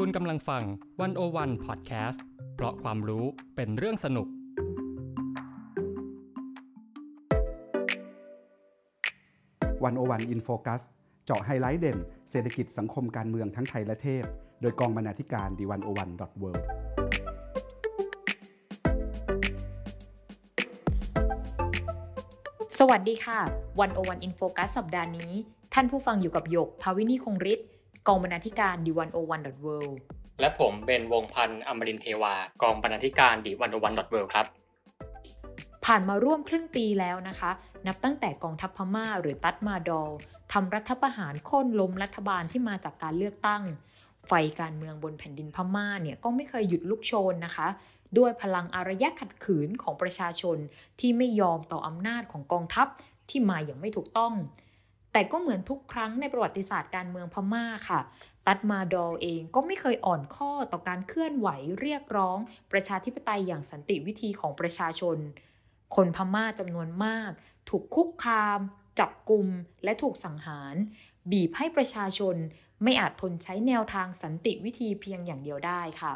คุณกำลังฟัง One-O-One Podcast เพราะความรู้เป็นเรื่องสนุก One-O-One In Focus เจาะไฮไลท์เด่น เศรษฐกิจสังคมการเมืองทั้งไทยและเทศโดยกองบรรณาธิการ The One-O-One dot Worldสวัสดีค่ะ One-O-One In Focus สัปดาห์นี้ ท่านผู้ฟังอยู่กับหยกภาวินีคงฤทธิ์ กองบรรณาธิการ The One-O-One dot Worldและผมเป็นวงพันธ์อมรินเทวา กองบรรณาธิการ The One-O-One dot World ครับ ผ่านมาร่วมครึ่งปีแล้วนะคะ นับตั้งแต่กองทัพพม่าหรือตัดมาดอว์ทำรัฐประหารโค่นล้มรัฐบาลที่มาจากการเลือกตั้ง ไฟการเมืองบนแผ่นดินพม่าเนี่ยก็ไม่เคยหยุดลุกโชนนะคะ ด้วยพลังอารยะขัดขืนของประชาชนที่ไม่ยอมต่ออำนาจของกองทัพที่มาอย่างไม่ถูกต้อง แต่ก็เหมือนทุกครั้งในประวัติศาสตร์การเมืองพม่าค่ะ ตัดมาดอลเองก็ไม่เคยอ่อนข้อต่อการเคลื่อนไหวเรียกร้อง ประชาธิปไตยอย่างสันติวิธีของประชาชน คนพม่าจำนวนมาก ถูกคุกคาม จับกลุ่มและถูกสังหาร บีบให้ประชาชนไม่อาจทนใช้แนวทางสันติวิธีเพียงอย่างเดียวได้ค่ะ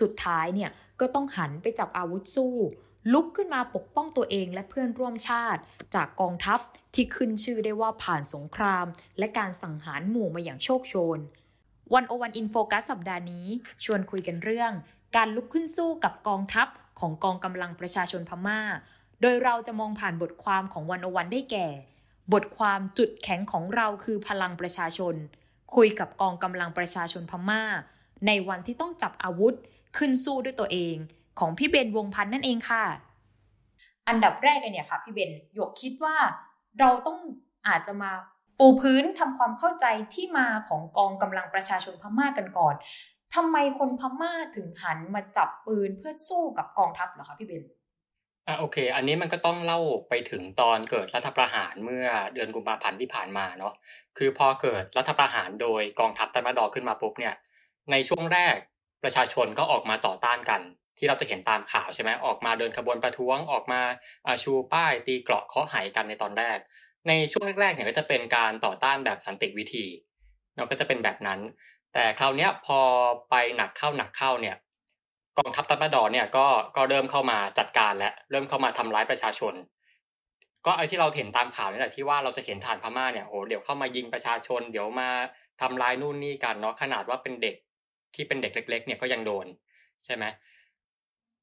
สุดท้ายเนี่ยก็ต้องหันไปจับอาวุธสู้ ลุกขึ้นมาปกป้องตัวเองและเพื่อนร่วมชาติ จากกองทัพที่ขึ้นชื่อได้ว่าผ่านสงคราม และการสังหารหมู่มาอย่างโชคโชน วันโอวันอินโฟกัสสัปดาห์นี้ ชวนคุยกันเรื่อง การลุกขึ้นสู้กับกองทัพของกองกำลังประชาชนพม่า โดยเราจะมองผ่านบทความของวันโอวันได้แก่ บทความจุดแข็งของเราคือพลังประชาชน คุยกับกองกำลังประชาชนพม่า ในวันที่ต้องจับอาวุธขึ้นสู้ด้วยตัวเอง ของพี่เบนวงพันธ์นั่นเองค่ะ อันดับแรกเนี่ยค่ะพี่เบนหยกคิดว่าเราต้องอาจจะมาปูพื้นทำความเข้าใจที่มาของกองกำลังประชาชนพม่ากันก่อนทำไมคนพม่าถึงหันมาจับปืนเพื่อสู้กับกองทัพเหรอคะพี่เบนอะโอเค อันนี้มันก็ต้องเล่าไปถึงตอนเกิดรัฐประหารเมื่อเดือนกุมภาพันธ์ที่ผ่านมาเนาะคือพอเกิดรัฐประหารโดยกองทัพตะมาดอขึ้นมาปุ๊บเนี่ย ในช่วงแรกประชาชนก็ออกมาต่อต้านกัน ที่เราจะเห็นตามข่าวใช่ไหมออกมาเดินขบวนประท้วงออกมาชูป้ายตีเกราะเคาะไหกันในตอนแรก ในช่วงแรกๆเนี่ยก็จะเป็นการต่อต้านแบบสันติวิธีเราก็จะเป็นแบบนั้น แต่คราวนี้พอไปหนักเข้าหนักเข้าเนี่ยกองทัพตับดอเนี่ยก็ก็เริ่มเข้ามาจัดการและเริ่มเข้ามาทำร้ายประชาชน ก็ไอ้ที่เราเห็นตามข่าวนี่แหละที่ว่าเราจะเห็นฐานพม่าเนี่ยโอ้เดี๋ยวเข้ามายิงประชาชน เดี๋ยวมาทำร้ายนู่นนี่กันเนาะขนาดว่าเป็นเด็กที่เป็นเด็กเล็ก ๆ เนี่ยก็ยังโดนใช่ไหม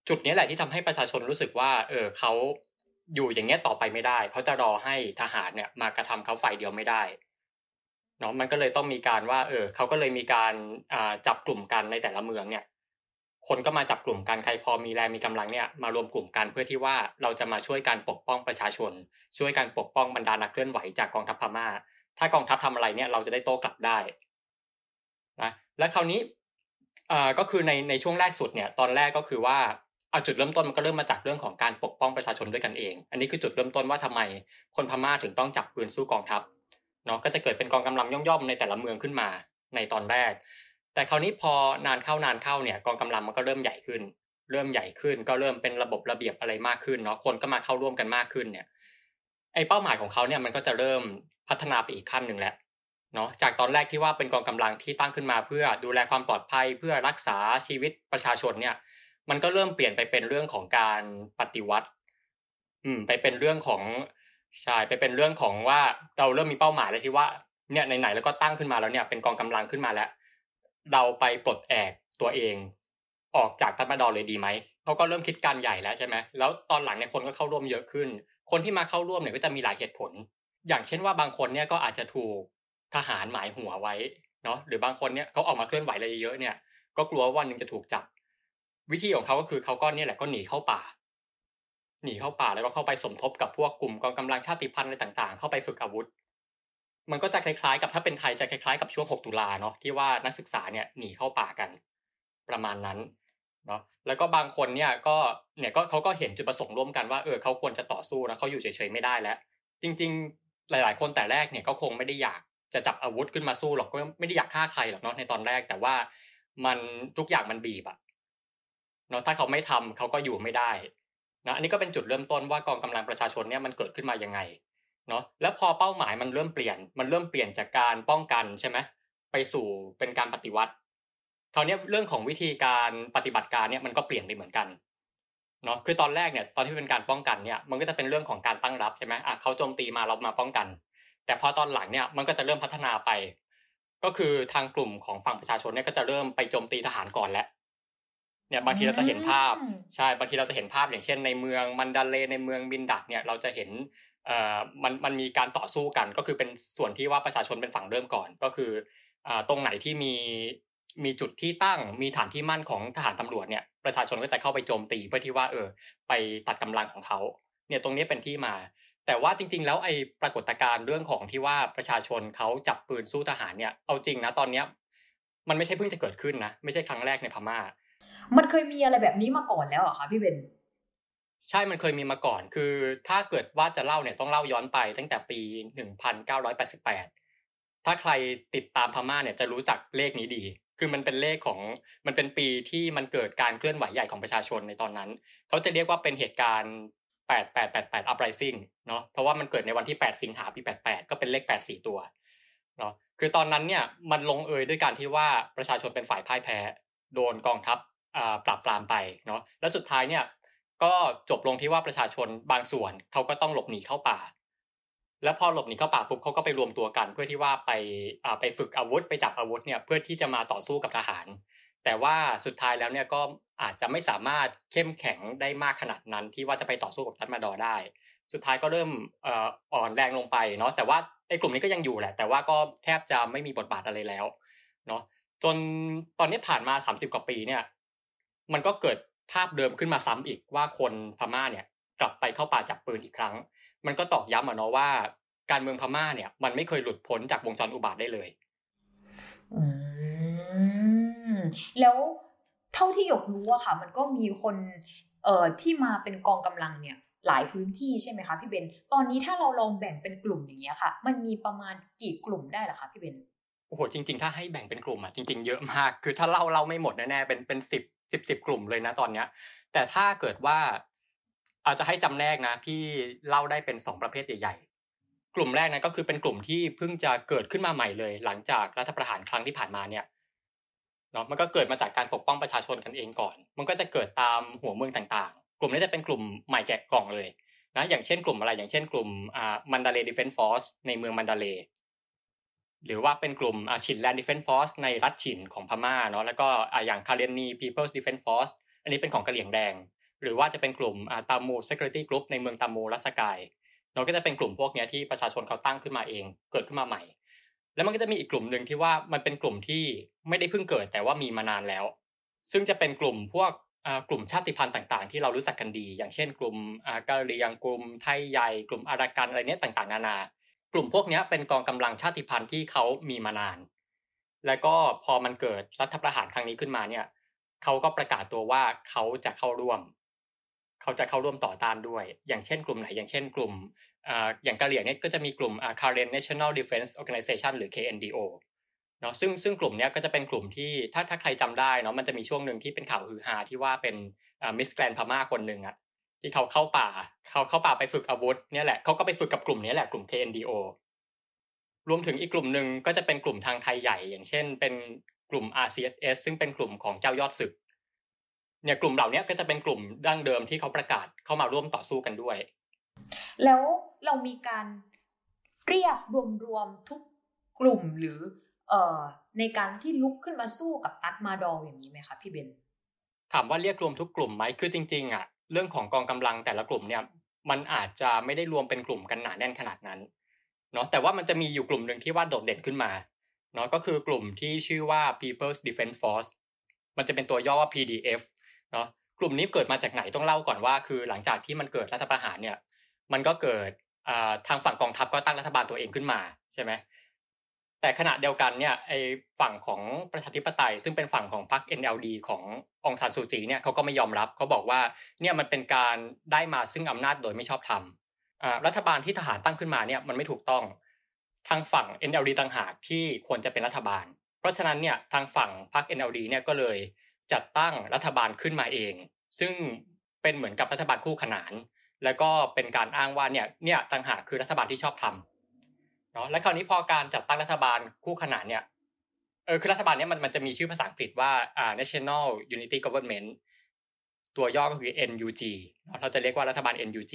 จุดนี้แหละที่ทำให้ประชาชนรู้สึกว่า เออเขาอยู่อย่างเงี้ยต่อไปไม่ได้เขาจะรอให้ทหารเนี่ยมากระทำเขาฝ่ายเดียวไม่ได้เนาะมันก็เลยต้องมีการว่า เออเขาก็เลยมีการจับกลุ่มกันในแต่ละเมืองเนี่ย คนก็มาจับกลุ่มกันใครพอมีแรงมีกำลังเนี่ยมารวมกลุ่มกันเพื่อที่ว่าเราจะมาช่วยการปกป้องประชาชน ช่วยการปกป้องบรรดานักเคลื่อนไหวจากกองทัพพม่า ถ้ากองทัพทำอะไรเนี่ยเราจะได้โต้กลับได้นะและคราวนี้อ่าก็คือในในช่วงแรกสุดเนี่ย ตอนแรกก็คือว่า เอาจุดเริ่มต้นมันก็เริ่มมาจากเรื่องของการปกป้องประชาชนด้วยกันเอง อันนี้คือจุดเริ่มต้นว่าทำไมคนพม่าถึงต้องจับปืนสู้กองทัพเนาะก็จะเกิดเป็นกองกำลังย่อมๆในแต่ละเมืองขึ้นมาในตอนแรก แต่คราวนี้พอนานเข้านานเข้าเนี่ยกองกำลังมันก็เริ่มใหญ่ขึ้น เริ่มใหญ่ขึ้น ก็เริ่มเป็นระบบระเบียบอะไรมากขึ้นเนาะคนก็มาเข้าร่วมกันมากขึ้นเนี่ยไอเป้าหมายของเขาเนี่ยมันก็จะเริ่มพัฒนาไปอีกขั้นหนึ่งแล้วเนาะจากตอนแรกที่ว่าเป็นกองกำลังที่ตั้งขึ้นมา เพื่อดูแลความปลอดภัยเพื่อรักษาชีวิตประชาชนเนี่ย มันก็เริ่มเปลี่ยนไปเป็นเรื่องของการปฏิวัติ อืม ไปเป็นเรื่องของใช่ไปเป็นเรื่องของว่าเราเริ่มมีเป้าหมายแล้วที่ว่าเนี่ยไหนๆแล้วก็ตั้งขึ้นมาแล้วเนี่ยเป็นกองกำลังขึ้นมาแล้ว เราไปปลดแอกตัวเอง ออกจากตัดมาดอเลยดีไหมเขาก็เริ่มคิดการใหญ่แล้วใช่ไหมแล้วตอนหลังเนี่ยคนก็เข้าร่วมเยอะขึ้น คนที่มาเข้าร่วมเนี่ยก็จะมีหลายเหตุผล อย่างเช่นว่าบางคนเนี่ยก็อาจจะถูกทหารหมายหัวไว้เนาะหรือบางคนเนี่ยเขาออกมาเคลื่อนไหวอะไรเยอะเนี่ย ก็กลัววันหนึ่งจะถูกจับ วิธีของเขาก็คือเขาก็เนี่ยแหละก็หนีเข้าป่า หนีเข้าป่าแล้วก็เข้าไปสมทบกับพวกกลุ่มกองกำลังชาติพันธุ์อะไรต่างๆ เข้าไปฝึกอาวุธ มันก็จะคล้ายๆ กับถ้าเป็นไทยจะคล้ายๆ กับช่วง 6 ตุลาเนาะที่ว่านักศึกษาเนี่ยหนีเข้าป่ากัน ประมาณนั้นเนาะแล้วก็บางคนเนี่ยก็เนี่ยก็เขาก็เห็นจุดประสงค์ร่วมกันว่าเออเขาควรจะต่อสู้นะเขาอยู่เฉยๆไม่ได้แล้ว จริง ๆ หลาย ๆ คนแต่แรกเนี่ยก็คงไม่ได้อยากจะจับอาวุธขึ้นมาสู้หรอกก็ไม่ได้อยากฆ่าใครหรอกเนาะในตอนแรกแต่ว่ามันทุกอย่างมันบีบอะ เนาะถ้าเขาไม่ทำเขาก็อยู่ไม่ได้นะอันนี้ก็เป็นจุดเริ่มต้นว่ากองกำลังประชาชนเนี่ยมันเกิดขึ้นมายังไงเนาะแล้วพอเป้าหมายมันเริ่มเปลี่ยน มันเริ่มเปลี่ยนจากการป้องกันใช่ไหมไปสู่เป็นการปฏิวัติคราวนี้เรื่องของวิธีการปฏิบัติการเนี่ยมันก็เปลี่ยนไปเหมือนกันเนาะคือตอนแรกเนี่ยตอนที่เป็นการป้องกันเนี่ยมันก็จะเป็นเรื่องของการตั้งรับใช่ไหมอะเขาโจมตีมาเรามาป้องกัน แต่พอตอนหลังเนี่ยมันก็จะเริ่มพัฒนาไป ก็คือทางกลุ่มของฝั่งประชาชนเนี่ยก็จะเริ่มไปโจมตีทหารก่อนแล้ว เนี่ยบางทีเราจะเห็นภาพใช่บางทีเราจะเห็นภาพอย่างเช่น ในเมืองมันดาเลในเมืองบินดักเนี่ยเราจะเห็นเอ่อมันมันมีการต่อสู้กัน ก็คือเป็นส่วนที่ว่าประชาชนเป็นฝั่งเริ่มก่อน ก็คืออ่าตรงไหนที่มีมีจุดที่ตั้งมีฐานที่มั่นของทหารตำรวจเนี่ยประชาชนก็จะเข้าไปโจมตีเพื่อที่ว่าเออไปตัดกำลังของเขาเนี่ยตรงนี้เป็นที่มา แต่ว่าจริง ๆ แล้วไอ้ปรากฏการณ์เรื่องของที่ว่าประชาชนเขาจับปืนสู้ทหารเนี่ยเอาจริงนะตอนเนี้ยมันไม่ใช่เพิ่งจะเกิดขึ้นนะไม่ใช่ครั้งแรกในพม่า มันเคยมีอะไรแบบนี้มาก่อนแล้วอะคะพี่เบนใช่มันเคยมีมาก่อน คือ ถ้าเกิดว่าจะเล่าเนี่ยต้องเล่าย้อนไปตั้งแต่ปี 1988 ถ้าใครติดตามพม่าเนี่ยจะรู้จักเลขนี้ดี คือมันเป็นเลขของมันเป็นปีที่มันเกิดการเคลื่อนไหวใหญ่ของประชาชนในตอนนั้น เขาจะเรียกว่าเป็นเหตุการณ์8888 uprising เนาะเพราะว่ามันเกิดในวันที่ 8 สิงหาปี 88 ก็เป็นเลข 8 4 ตัวเนาะคือตอนนั้นเนี่ยมันลงเอยด้วยการที่ว่าประชาชนเป็นฝ่ายพ่ายแพ้ โดนกองทัพ ปราบปรามไปเนาะแล้วสุดท้ายเนี่ยก็จบลงที่ว่าประชาชนบางส่วนเขาก็ต้องหลบหนีเข้าป่า แล้วพอหลบหนีเข้าป่าปุ๊บเขาก็ไปรวมตัวกัน เพื่อที่ว่าไปไปฝึกอาวุธไปจับอาวุธเนี่ยเพื่อที่จะมาต่อสู้กับทหาร แต่ว่าสุดท้ายแล้วเนี่ยก็อาจจะไม่สามารถเข้มแข็งได้มากขนาดนั้น ที่ว่าจะไปต่อสู้กับทัตมาดอได้ สุดท้ายก็เริ่มอ่อนแรงลงไปเนาะแต่ว่าไอ้กลุ่มนี้ก็ยังอยู่แหละ แต่ว่าก็แทบจะไม่มีบทบาทอะไรแล้วเนาะจนตอนนี้ผ่านมา 30 กว่าปีเนี่ย มันก็เกิดภาพเดิมขึ้นมาซ้ำอีกว่าคนพม่าเนี่ยกลับไปเข้าป่าจับปืนอีกครั้ง มันก็ตอกย้ำอะเนาะว่า การเมืองพม่าเนี่ยมันไม่เคยหลุดพ้นจากวงจรอุบาทได้เลยอืมแล้วเท่าที่หยกรู้อะค่ะ มันก็มีคนเอ่อที่มาเป็นกองกำลังเนี่ย หลายพื้นที่ใช่ไหมคะพี่เบน ตอนนี้ถ้าเราลองแบ่งเป็นกลุ่มอย่างเงี้ยค่ะ มันมีประมาณกี่กลุ่มได้หรอคะพี่เบนโอ้โหจริง ๆ ถ้าให้แบ่งเป็นกลุ่มอะจริง ๆ เยอะมาก คือถ้าเล่าเล่าไม่หมดแน่ๆเป็นเป็นสิบ สิบสิบกลุ่มเลยนะตอนเนี้ย แต่ถ้าเกิดว่าอาจจะให้จำแนกนะ พี่เล่าได้เป็นสองประเภทใหญ่ๆกลุ่มแรกนะก็คือเป็นกลุ่มที่เพิ่งจะเกิดขึ้นมาใหม่เลย หลังจากรัฐประหารครั้งที่ผ่านมาเนี่ยเนาะมันก็เกิดมาจากการปกป้องประชาชนกันเองก่อน มันก็จะเกิดตามหัวเมืองต่างๆ กลุ่มนี้จะเป็นกลุ่มใหม่แกะกล่องเลยนะอย่างเช่นกลุ่มอะไรอย่างเช่นกลุ่มอ่า Mandalay Defence Force ในเมืองมันดาเล หรือว่าเป็นกลุ่ม Chinland Defence Force ในรัฐฉินของพม่าเนาะแล้วก็อย่าง Karenni People's Defence Force อันนี้เป็นของกะเหรี่ยงแดง หรือว่าจะเป็นกลุ่ม Tamu Security Group ในเมืองตามูรัฐสะกายเนาะก็จะเป็นกลุ่มพวกนี้ที่ประชาชนเขาตั้งขึ้นมาเอง เกิดขึ้นมาใหม่ แล้วมันก็จะมีอีกกลุ่มหนึ่งที่ว่ามันเป็นกลุ่มที่ไม่ได้เพิ่งเกิดแต่ว่ามีมานานแล้ว ซึ่งจะเป็นกลุ่มพวกกลุ่มชาติพันธุ์ต่างๆ ที่เรารู้จักกันดี อย่างเช่น กลุ่มกะเหรี่ยงกลุ่มไทยใหญ่กลุ่มอารากันอะไรเนี้ยต่างๆ นานา กลุ่มพวกนี้เป็นกองกำลังชาติพันธุ์ที่เขามีมานาน แล้วก็พอมันเกิดรัฐประหารครั้งนี้ขึ้นมาเนี่ยเขาก็ประกาศตัวว่าเขาจะเข้าร่วม เขาจะเข้าร่วมต่อต้านด้วย อย่างเช่นกลุ่มไหน อย่างเช่นกลุ่มอย่างกะเหรี่ยงเนี่ยก็จะมีกลุ่ม Karen National Defense Organization หรือ KNDO เนาะซึ่งซึ่งกลุ่มนี้ก็จะเป็นกลุ่มที่ถ้าถ้าใครจำได้เนาะมันจะมีช่วงหนึ่งที่เป็นข่าวฮือฮาที่ว่าเป็นมิสแกรนพม่าคนหนึ่งอะ ที่เขาเข้าป่า เขาเข้าป่าไปฝึกอาวุธเนี่ยแหละเขาก็ไปฝึกกับกลุ่มนี้แหละกลุ่ม KNDO รวมถึงอีกกลุ่มหนึ่งก็จะเป็นกลุ่มทางไทยใหญ่ อย่างเช่น เป็นกลุ่ม RCS ซึ่งเป็นกลุ่มของเจ้ายอดศึก เนี่ยกลุ่มเหล่านี้ก็จะเป็นกลุ่มดั้งเดิมที่เขาประกาศเข้ามาร่วมต่อสู้กันด้วย แล้วเรามีการเรียกรวมๆทุกกลุ่มหรือเอ่อในการที่ลุกขึ้นมาสู้กับอัตมาดอลอย่างนี้ไหมคะพี่เบนถามว่าเรียกรวมทุกกลุ่มไหมคือจริง ๆ อะ เรื่องของกองกำลังแต่ละกลุ่มเนี่ยมันอาจจะไม่ได้รวมเป็นกลุ่มกันหนาแน่นขนาดนั้นเนาะแต่ว่ามันจะมีอยู่กลุ่มหนึ่งที่ว่าโดดเด่นขึ้นมาเนาะก็คือกลุ่มที่ชื่อว่า People's Defense Force มันจะเป็นตัวย่อว่า PDF เนาะกลุ่มนี้เกิดมาจากไหนต้องเล่าก่อนว่า คือหลังจากที่มันเกิดรัฐประหารเนี่ยมันก็เกิดทางฝั่งกองทัพก็ตั้งรัฐบาลตัวเองขึ้นมาใช่ไหม แต่ขณะเดียวกันเนี่ยไอฝั่งของประชาธิปไตย ซึ่งเป็นฝั่งของพรรค NLD ขององซานซูจีเนี่ยเขาก็ไม่ยอมรับเขาบอกว่าเนี่ยมันเป็นการได้มาซึ่งอำนาจโดยไม่ชอบธรรมรัฐบาลที่ทหารตั้งขึ้นมาเนี่ยมันไม่ถูกต้องทางฝั่ง NLD ต่างหากที่ควรจะเป็นรัฐบาล เพราะฉะนั้นเนี่ยทางฝั่งพรรค NLD เนี่ยก็เลยจัดตั้งรัฐบาลขึ้นมาเอง ซึ่งเป็นเหมือนกับรัฐบาลคู่ขนาน แล้วก็เป็นการอ้างว่าเนี่ยเนี่ยต่างหากคือรัฐบาลที่ชอบทำเนาะและคราวนี้พอการจัดตั้งรัฐบาลคู่ขนานเนี่ยเออคือรัฐบาลเนี้ยมันมันจะมีชื่อภาษาอังกฤษว่าอ่า National Unity Government ตัวย่อก็คือ NUG เราจะเรียกว่ารัฐบาล NUG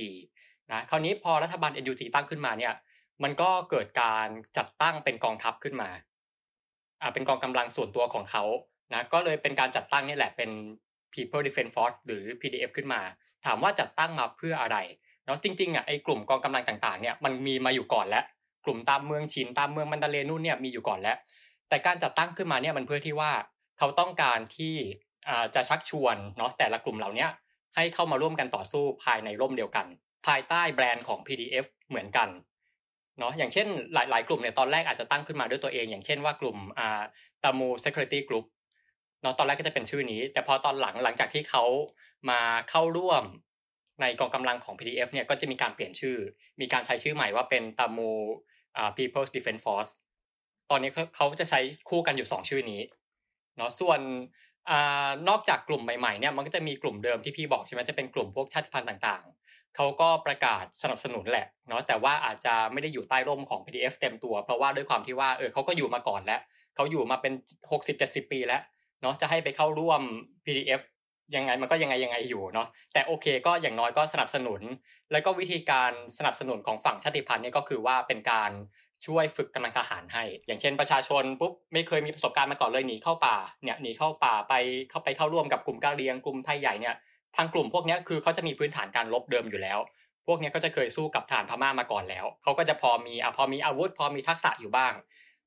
นะคราวนี้พอรัฐบาล NUG ตั้งขึ้นมาเนี่ย มันก็เกิดการจัดตั้งเป็นกองทัพขึ้นมาอ่าเป็นกองกำลังส่วนตัวของเขานะก็เลยเป็นการจัดตั้งนี่แหละเป็น People Defense Force หรือ PDF ขึ้นมา ถามว่าจัดตั้งมาเพื่ออะไรเนาะจริงๆอะไอ้กลุ่มกองกำลังต่างๆเนี่ยมันมีมาอยู่ก่อนแล้ว กลุ่มตามเมืองชินตามเมืองมันดาเลนู่นเนี่ยมีอยู่ก่อนแล้ว แต่การจัดตั้งขึ้นมาเนี่ยมันเพื่อที่ว่าเขาต้องการที่จะชักชวนเนาะแต่ละกลุ่มเหล่านี้ให้เข้ามาร่วมกันต่อสู้ภายในร่มเดียวกัน ภายใต้แบรนด์ของ PDF เหมือนกันเนาะอย่างเช่นหลาย ๆ กลุ่มเนี่ยตอนแรกอาจจะตั้งขึ้นมาด้วยตัวเอง อย่างเช่นว่ากลุ่มอ่าตามู security group เนาะตอนแรกก็จะเป็นชื่อนี้ แต่พอตอนหลังหลังจากที่เขามาเข้าร่วมในกองกำลังของ PDF เนี่ยก็จะมีการเปลี่ยนชื่อ มีการใช้ชื่อใหม่ว่าเป็นตามู People's Defense Force ตอนนี้เขาจะใช้คู่กันอยู่ 2 ชื่อนี้เนาะส่วนอนอกจากกลุ่มใหม่ๆเนี่ยมันก็จะมีกลุ่มเดิมที่พี่บอกใช่ไหมจะเป็นกลุ่มพวกชาติพันธุ์ต่างๆ เขาก็ประกาศสนับสนุนแหละเนาะแต่ว่าอาจจะไม่ได้อยู่ใต้ร่มของ PDF เต็มตัว เพราะว่าด้วยความที่ว่าเออเขาก็อยู่มาก่อนแล้วเขาอยู่มาเป็น 60-70 ปีแล้วเนาะจะให้ไปเข้าร่วม PDF ยังไงมันก็ยังไงยังไงอยู่เนาะแต่โอเคก็อย่างน้อยก็สนับสนุน แล้วก็วิธีการสนับสนุนของฝั่งชาติพันธุ์เนี่ยก็คือว่าเป็นการช่วยฝึกกำลังทหารให้ อย่างเช่นประชาชนปุ๊บไม่เคยมีประสบการณ์มาก่อนเลยหนีเข้าป่าเนี่ยหนีเข้าป่าไปเข้าไปเข้าร่วมกับกลุ่มกะเหรี่ยงกลุ่มไทยใหญ่เนี่ยทางกลุ่มพวกนี้คือเขาจะมีพื้นฐานการลบเดิมอยู่แล้ว พวกนี้ก็จะเคยสู้กับฐานพม่ามาก่อนแล้วเขาก็จะพอมีอะพอมีอาวุธ พอมีทักษะอยู่บ้าง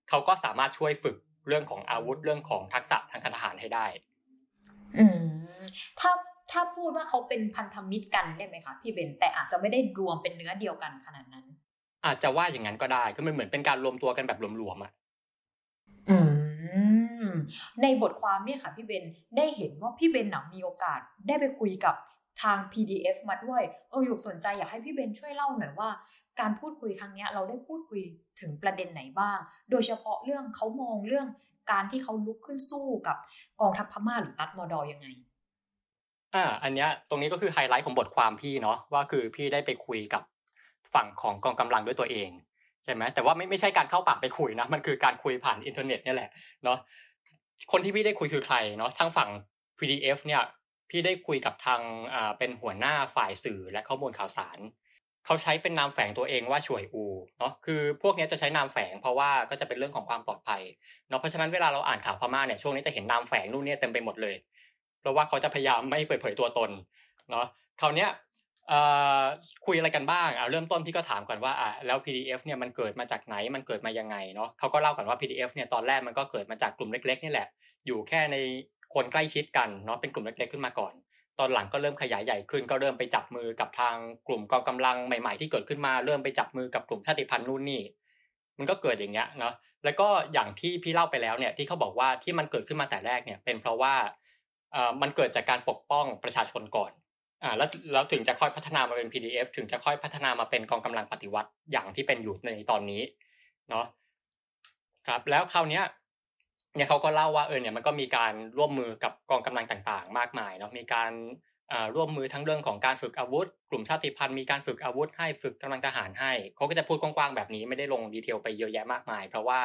เขาก็สามารถช่วยฝึกเรื่องของอาวุธเรื่องของทักษะทางการทหารให้ได้ อืมถ้าถ้าพูดว่าเขาเป็นพันธมิตรกันได้ไหมคะพี่เบนแต่อาจจะไม่ได้รวมเป็นเนื้อเดียวกันขนาดนั้น อาจจะว่าอย่างนั้นก็ได้คือมันเหมือนเป็นการรวมตัวกันแบบรวมๆอะอืมในบทความเนี่ยค่ะ พี่เบนได้เห็นว่าพี่เบนหนังมีโอกาสได้ไปคุยกับ ทาง PDF มาด้วย เอออยู่สนใจอยากให้พี่เบนช่วยเล่าหน่อยว่า การพูดคุยครั้งนี้เราได้พูดคุยถึงประเด็นไหนบ้าง โดยเฉพาะเรื่องเขามองเรื่องการที่เขาลุกขึ้นสู้กับกองทัพพม่าหรือตัดมอดอยังไง อ่า อันเนี้ยตรงนี้ก็คือไฮไลท์ของบทความพี่เนาะว่าคือพี่ได้ไปคุยกับฝั่งของกองกำลังด้วยตัวเองใช่ไหมแต่ว่าไม่ไม่ใช่การเข้าปากไปคุยนะมันคือการคุยผ่านอินเทอร์เน็ตนี่แหละเนาะคนที่พี่ได้คุยคือใครเนาะทางฝั่ง PDF เนี่ย พี่ได้คุยกับทางเป็นหัวหน้าฝ่ายสื่อและข้อมูลข่าวสาร เขาใช้เป็นนามแฝงตัวเองว่าช่วยอูเนาะคือพวกนี้จะใช้นามแฝง เพราะว่าก็จะเป็นเรื่องของความปลอดภัยเนาะเพราะฉะนั้นเวลาเราอ่านข่าวพม่าเนี่ยช่วงนี้จะเห็นนามแฝงนู่นเนี่ยเต็มไปหมดเลย เพราะว่าเขาจะพยายามไม่เปิดเผยตัวตนเนาะคราวเนี้ยคุยอะไรกันบ้างเอาเริ่มต้นพี่ก็ถามก่อนว่าอะแล้ว PDF เนี่ยมันเกิดมาจากไหนมันเกิดมายังไงเนาะเขาก็เล่าก่อนว่า PDF เนี่ยตอนแรกมันก็เกิดมาจากกลุ่มเล็กๆนี่แหละ อยู่แค่ใน คนใกล้ชิดกันเนาะเป็นกลุ่มเล็กๆขึ้นมาก่อน ตอนหลังก็เริ่มขยายใหญ่ขึ้น ก็เริ่มไปจับมือกับทางกลุ่มกองกำลังใหม่ ๆ ที่เกิดขึ้นมาเริ่มไปจับมือกับกลุ่มชาติพันธุ์นู่นนี่มันก็เกิดอย่างเงี้ยเนาะแล้วก็อย่างที่พี่เล่าไปแล้วเนี่ยที่เขาบอกว่าที่มันเกิดขึ้นมาแต่แรกเนี่ยเป็นเพราะว่ามันเกิดจากการปกป้องประชาชนก่อนอ่าแล้วแล้วถึงจะค่อยพัฒนามาเป็น PDF ถึงจะค่อยพัฒนามาเป็นกองกำลังปฏิวัติอย่างที่เป็นอยู่ในตอนนี้เนาะครับแล้วคราวเนี้ย เนี่ยเขาก็เล่าว่าเออเนี่ยมันก็มีการร่วมมือกับกองกำลังต่างๆ มากมายเนาะมีการร่วมมือทั้งเรื่องของการฝึกอาวุธ กลุ่มชาติพันธุ์มีการฝึกอาวุธให้ฝึกกำลังทหารให้เขาก็จะพูดกว้างๆแบบนี้ไม่ได้ลงดีเทลไปเยอะแยะมากมาย เพราะว่า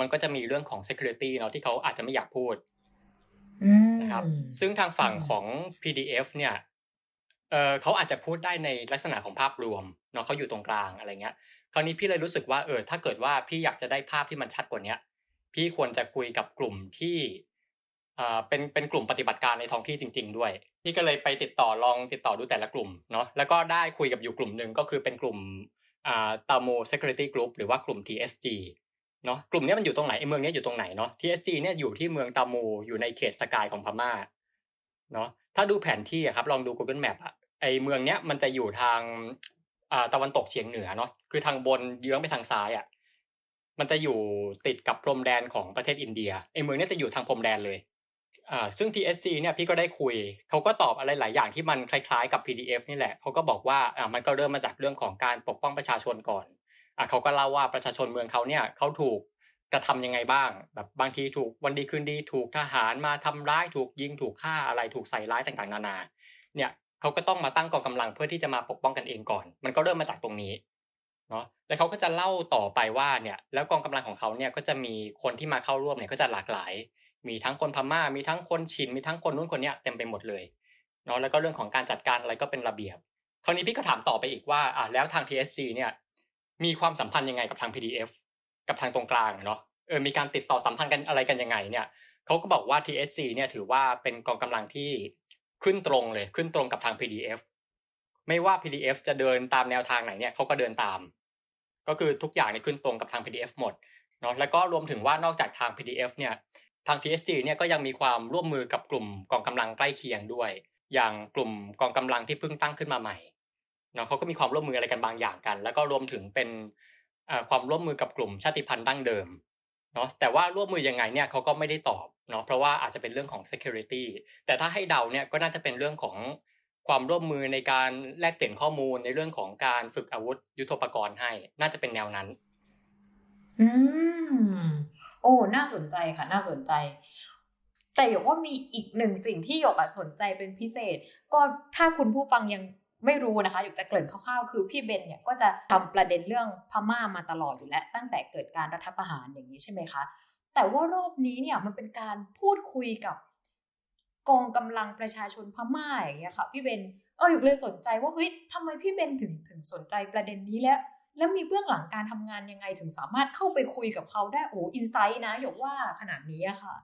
มันก็จะมีเรื่องของ security เนาะที่เขาอาจจะไม่อยากพูดนะครับซึ่งทางฝั่งของ PDF เนี่ยเออเขาอาจจะพูดได้ในลักษณะของภาพรวมเนาะเขาอยู่ตรงกลางอะไรเงี้ย คราวนี้พี่เลยรู้สึกว่าเออถ้าเกิดว่าพี่อยากจะได้ภาพที่มันชัดกว่าเนี้ย พี่ควรจะคุยกับกลุ่มที่อ่าเป็นเป็นกลุ่มปฏิบัติการในท้องที่จริง ๆ ด้วย พี่ก็เลยไปติดต่อลองติดต่อดูแต่ละกลุ่มเนาะแล้วก็ได้คุยกับอยู่กลุ่มหนึ่งก็คือเป็นกลุ่มอ่าตาโม security group หรือว่ากลุ่ม TSG เนาะกลุ่มนี้มันอยู่ตรงไหนไอ้เมืองนี้อยู่ตรงไหนเนาะ TSG เนี่ยอยู่ที่เมืองตามูอยู่ในเขตสกายของพม่าเนาะถ้าดูแผนที่อะครับลองดู Google Map อะไอเมืองเนี้ยมันจะอยู่ทางอ่าตะวันตกเฉียงเหนือเนาะคือทางบนเยื้องไปทางซ้ายอะ มันจะอยู่ติดกับพรมแดนของประเทศอินเดียไอเมืองนี้จะอยู่ทางพรมแดนเลยอ่าซึ่ง TSC เนี่ยพี่ก็ได้คุยเขาก็ตอบอะไรหลายอย่างที่มันคล้ายๆกับ PDF นี่แหละเขาก็บอกว่าอ่ามันก็เริ่มมาจากเรื่องของการปกป้องประชาชนก่อนอ่าเขาก็เล่าว่าประชาชนเมืองเขาเนี่ยเขาถูกกระทำยังไงบ้าง แบบบางทีถูกวันดีคืนดีถูกทหารมาทำร้ายถูกยิงถูกฆ่าอะไรถูกใส่ร้ายต่างๆ นานา เนี่ยเขาก็ต้องมาตั้งกองกำลังเพื่อที่จะมาปกป้องกันเองก่อน มันก็เริ่มมาจากตรงนี้ เนาะแล้วเขาก็จะเล่าต่อไปว่าเนี่ยแล้วกองกำลังของเขาเนี่ยก็จะมีคนที่มาเข้าร่วมเนี่ยก็จะหลากหลาย มีทั้งคนพม่า มีทั้งคนชินมีทั้งคนนู้นคนเนี้ยเต็มไปหมดเลยเนาะแล้วก็เรื่องของการจัดการอะไรก็เป็นระเบียบ คราวนี้พี่ก็ถามต่อไปอีกว่าอะแล้วทาง TSC เนี่ยมีความสัมพันธ์ยังไงกับทาง PDF กับทางตรงกลางเนาะเออมีการติดต่อสัมพันธ์กันอะไรกันยังไงเนี่ยเขาก็บอกว่า TSC เนี่ยถือว่าเป็นกองกำลังที่ขึ้นตรงเลยขึ้นตรงกับทาง PDF ไม่ว่า PDF จะเดินตามแนวทางไหนเนี่ยเขาก็เดินตาม ก็คือทุกอย่างเนี่ยขึ้นตรงกับทาง PDF หมดเนาะแล้วก็รวมถึงว่านอกจากทาง PDF เนี่ยทาง TSG เนี่ยก็ยังมีความร่วมมือกับกลุ่มกองกำลังใกล้เคียงด้วย อย่างกลุ่มกองกำลังที่เพิ่งตั้งขึ้นมาใหม่เนาะเขาก็มีความร่วมมืออะไรกันบางอย่างกัน แล้วก็รวมถึงเป็นความร่วมมือกับกลุ่มชาติพันธุ์ดั้งเดิมเนาะแต่ว่าร่วมมือยังไงเนี่ยเขาก็ไม่ได้ตอบเนาะเพราะว่าอาจจะเป็นเรื่องของ security แต่ถ้าให้เดาเนี่ยก็น่าจะเป็นเรื่องของ ความร่วมมือในการแลกเปลี่ยนข้อมูลในเรื่องของการฝึกอาวุธยุทโธปกรณ์ให้ น่าจะเป็นแนวนั้น อืม โอ้ น่าสนใจค่ะ น่าสนใจ แต่หยกว่ามีอีกหนึ่งสิ่งที่หยกสนใจเป็นพิเศษ ก็ถ้าคุณผู้ฟังยังไม่รู้นะคะหยกจะเกริ่นคร่าวๆ คือพี่เบนเนี่ยก็จะทำประเด็นเรื่องพม่ามาตลอดอยู่แล้วตั้งแต่เกิดการรัฐประหารอย่างนี้ใช่ไหมคะ แต่ว่ารอบนี้เนี่ยมันเป็นการพูดคุยกับ กองกำลังประชาชนพม่าอย่างเงี้ยค่ะพี่เบนเออหยกเลยสนใจว่าเฮ้ยทำไมพี่เบนถึงถึงสนใจประเด็นนี้แล้ว แล้วมีเบื้องหลังการทำงานยังไงถึงสามารถเข้าไปคุยกับเขาได้โอ้อินไซต์นะหยกว่าขนาดนี้อะค่ะ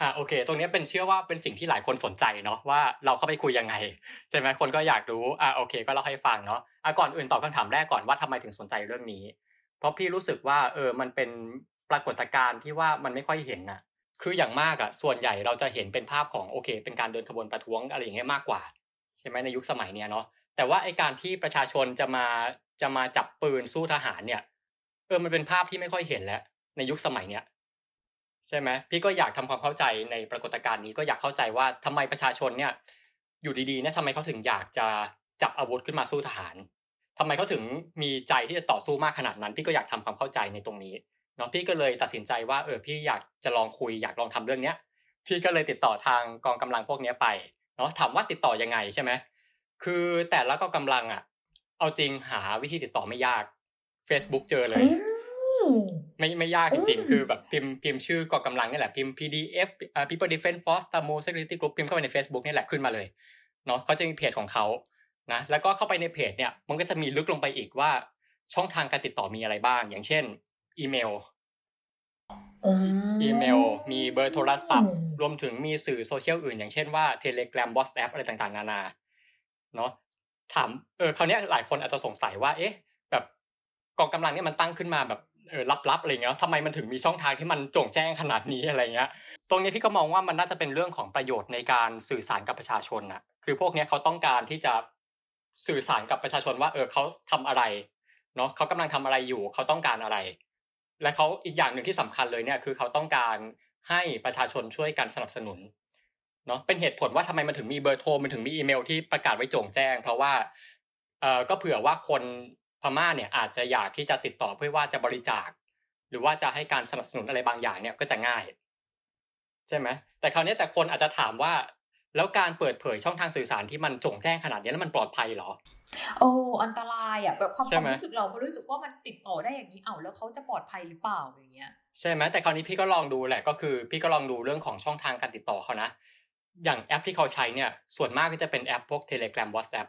อ่าโอเค ตรงนี้เป็นเชื่อว่าเป็นสิ่งที่หลายคนสนใจเนาะว่าเราเข้าไปคุยยังไงใช่ไหมคนก็อยากรู้อ่าโอเค ก็เล่าให้ฟังเนาะอ่าก่อนอื่นตอบคำถามแรกก่อนว่าทำไมถึงสนใจเรื่องนี้ เพราะพี่รู้สึกว่าเออมันเป็นปรากฏการณ์ที่ว่ามันไม่ค่อยเห็นนะ คืออย่างมากอะส่วนใหญ่เราจะเห็นเป็นภาพของโอเค เป็นการเดินขบวนประท้วงอะไรอย่างเงี้ยมากกว่าใช่ไหมในยุคสมัยเนี้ยเนาะแต่ว่าไอการที่ประชาชนจะมาจะมาจับปืนสู้ทหารเนี่ยเออมันเป็นภาพที่ไม่ค่อยเห็นแล้ว ในยุคสมัยเนี้ยใช่ไหมพี่ก็อยากทำความเข้าใจในปรากฏการณ์นี้ก็อยากเข้าใจว่าทำไมประชาชนเนี่ย อยู่ดีๆเนี่ยทำไมเขาถึงอยากจะจับอาวุธขึ้นมาสู้ทหารทำไมเขาถึงมีใจที่จะต่อสู้มากขนาดนั้น พี่ก็อยากทำความเข้าใจในตรงนี้ นาะพี่ก็เลยตัดสินใจว่าเออพี่อยากจะลองคุยอยากลองทำเรื่องเนี้ย พี่ก็เลยติดต่อทางกองกำลังพวกนี้ไปเนาะถามว่าติดต่อยังไงใช่ไหมคือแต่ละกองกำลังอะ เอาจริงหาวิธีติดต่อไม่ยาก Facebook เจอเลย ไม่ไม่ยากจริงๆ คือแบบพิมพ์พิมพ์ชื่อกองกำลังนี่แหละพิมพ์ PDF People Defense Force Tamo Security Group พิมพ์เข้าไปใน Facebook นี่แหละขึ้นมาเลยเนาะเขาจะมีเพจของเขานะแล้วก็เข้าไปในเพจเนี่ยมันก็จะมีลึกลงไปอีกว่าช่องทางการติดต่อมีอะไรบ้าง อย่างเช่น อีเมลอีเมล มีเบอร์โทรศัพท์ รวมถึงมีสื่อโซเชียลอื่น อย่างเช่นว่า Telegram WhatsApp อะไรต่างๆ นานาเนาะถามเออคราวนี้หลายคนอาจจะสงสัยว่า เอ๊ะ แบบกองกำลังเนี่ยมันตั้งขึ้นมาแบบเออลับๆอะไรเงี้ยทำไมมันถึงมีช่องทางที่มันโจ่งแจ้งขนาดนี้อะไรเงี้ย ตรงนี้พี่ก็มองว่ามันน่าจะเป็นเรื่องของประโยชน์ในการสื่อสารกับประชาชนนะคือพวกนี้เขาต้องการที่จะสื่อสารกับประชาชนว่า เออเขาทำอะไรเนาะเขากำลังทำอะไรอยู่ เขาต้องการอะไร และเขาอีกอย่างหนึ่งที่สำคัญเลยเนี่ยคือเขาต้องการให้ประชาชนช่วยกันสนับสนุนเนาะเป็นเหตุผลว่าทำไมมันถึงมีเบอร์โทรมันถึงมีอีเมลที่ประกาศไว้โจ่งแจ้ง เพราะว่าเออก็เผื่อว่าคนพม่าเนี่ยอาจจะอยากที่จะติดต่อเพื่อว่าจะบริจาค หรือว่าจะให้การสนับสนุนอะไรบางอย่างเนี่ยก็จะง่าย ใช่ไหมแต่คราวนี้แต่คนอาจจะถามว่า แล้วการเปิดเผยช่องทางสื่อสารที่มันจงแจ้งขนาดนี้แล้วมันปลอดภัยหรอ โอ้อันตรายอะแบบความความรู้สึกเราเพราะรู้สึกว่ามันติดต่อได้อย่างนี้เอ้าแล้วเขาจะปลอดภัยหรือเปล่าอย่างเงี้ยใช่ไหมแต่คราวนี้พี่ก็ลองดูแหละก็คือ พี่ก็ลองดูเรื่องของช่องทางการติดต่อเขานะอย่างแอปที่เขาใช้เนี่ยส่วนมากก็จะเป็นแอปพวก Telegram WhatsApp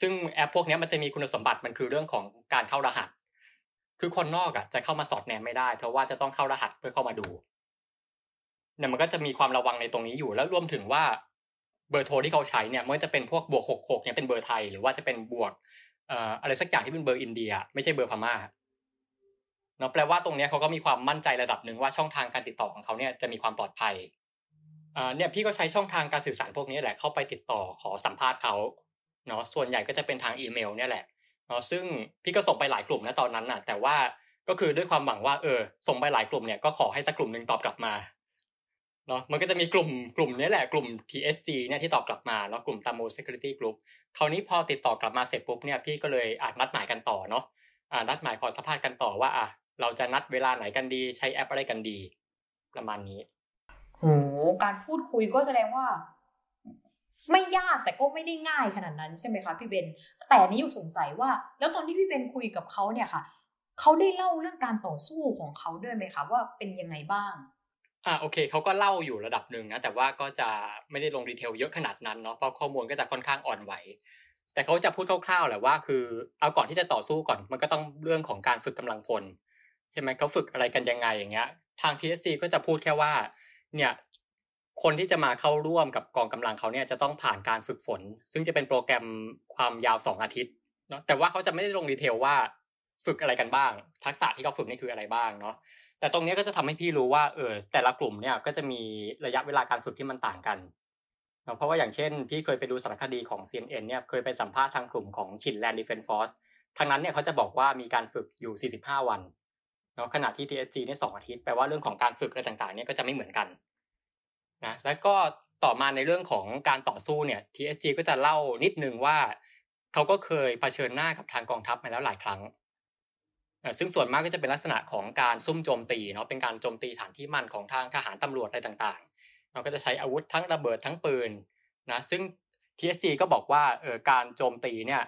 ซึ่งแอปพวกนี้มันจะมีคุณสมบัติมันคือเรื่องของการเข้ารหัส คือคนนอกอะจะเข้ามาสอดแนมไม่ได้ เพราะว่าจะต้องเข้ารหัสเพื่อเข้ามาดูเนี่ยมันก็จะมีความระวังในตรงนี้อยู่แล้วรวมถึงว่า เบอร์โทรที่เขาใช้เนี่ยมันจะเป็นพวกบวกหกหกเนี่ยเป็นเบอร์ไทย หรือว่าจะเป็นบวกเอ่ออะไรสักอย่างที่เป็นเบอร์อินเดีย ไม่ใช่เบอร์พม่าเนาะแปลว่าตรงนี้เขาก็มีความมั่นใจระดับหนึ่งว่าช่องทางการติดต่อของเขาเนี่ยจะมีความปลอดภัยเนี่ยพี่ก็ใช้ช่องทางการสื่อสารพวกนี้แหละเข้าไปติดต่อขอสัมภาษณ์เขาเนาะส่วนใหญ่ก็จะเป็นทางอีเมล เนี่ยแหละเนาะซึ่งพี่ก็ส่งไปหลายกลุ่มนะตอนนั้นน่ะ แต่ว่าก็คือด้วยความหวังว่าเออส่งไปหลายกลุ่มเนี่ยก็ขอให้สักกลุ่มหนึ่งตอบกลับมา เนาะมันก็จะมีกลุ่มกลุ่มนี้แหละกลุ่ม TSG เนี่ยที่ตอบกลับมาเนาะกลุ่ม Tamo Security Group คราวนี้พอติดต่อกลับมาเสร็จปุ๊บเนี่ยพี่ก็เลยอาจนัดหมายกันต่อเนาะอ่านัดหมายขอสัมภาษณ์กันต่อว่าอะเราจะนัดเวลาไหนกันดี ใช้แอปอะไรกันดี ประมาณนี้โหการพูดคุยก็แสดงว่า ไม่ยากแต่ก็ไม่ได้ง่ายขนาดนั้นใช่ไหมคะพี่เบนแต่นี่อยู่สงสัยว่า แล้วตอนที่พี่เบนคุยกับเขาเนี่ยค่ะเขาได้เล่าเรื่องการต่อสู้ของเขาด้วยไหมคะว่าเป็นยังไงบ้าง อ่าโอเคเขาก็เล่าอยู่ระดับหนึ่งนะแต่ว่าก็จะไม่ได้ลง detail เยอะขนาดนั้นเนาะเพราะข้อมูลก็จะค่อนข้างอ่อนไหว แต่เขาจะพูดคร่าวๆแหละว่าคือเอาก่อนที่จะต่อสู้ก่อนมันก็ต้องเรื่องของการฝึกกำลังพลใช่ไหมเขาฝึกอะไรกันยังไงอย่างเงี้ย ทาง TSG ก็จะพูดแค่ว่า เนี่ยคนที่จะมาเข้าร่วมกับกองกำลังเขาเนี่ยจะต้องผ่านการฝึกฝน ซึ่งจะเป็นโปรแกรมความยาวสองอาทิตย์เนาะแต่ว่าเขาจะไม่ได้ลง detail ว่าฝึกอะไรกันบ้าง ทักษะที่เขาฝึกนี่คืออะไรบ้างเนาะ แต่ตรงนี้ก็จะทำให้พี่รู้ว่าเออแต่ละกลุ่มเนี่ยก็จะมีระยะเวลาการฝึกที่มันต่างกันเนาะเพราะว่าอย่างเช่น พี่เคยไปดูสารคดีของ CNN เนี่ยเคยไปสัมภาษณ์ทางกลุ่มของชินแลนด์ดิเฟนฟอร์สทางนั้นเนี่ยเขาจะบอกว่ามีการฝึกอยู่ 45 วันเนาะขณะที่ TSG เนี่ยสองอาทิตย์แปลว่าเรื่องของการฝึกอะไรต่างๆเนี่ยก็จะไม่เหมือนกันนะแล้วก็ต่อมาในเรื่องของการต่อสู้เนี่ย TSG ก็จะเล่านิดนึงว่าเขาก็เคยเผชิญหน้ากับทางกองทัพมาแล้วหลายครั้ง ซึ่งส่วนมากก็จะเป็นลักษณะของการซุ่มโจมตีเนาะเป็นการโจมตีฐานที่มั่นของทางทหารตำรวจอะไรต่างๆเราก็จะใช้อาวุธทั้งระเบิดทั้งปืนนะซึ่ง TSG ก็บอกว่าเออการโจมตีเนี่ย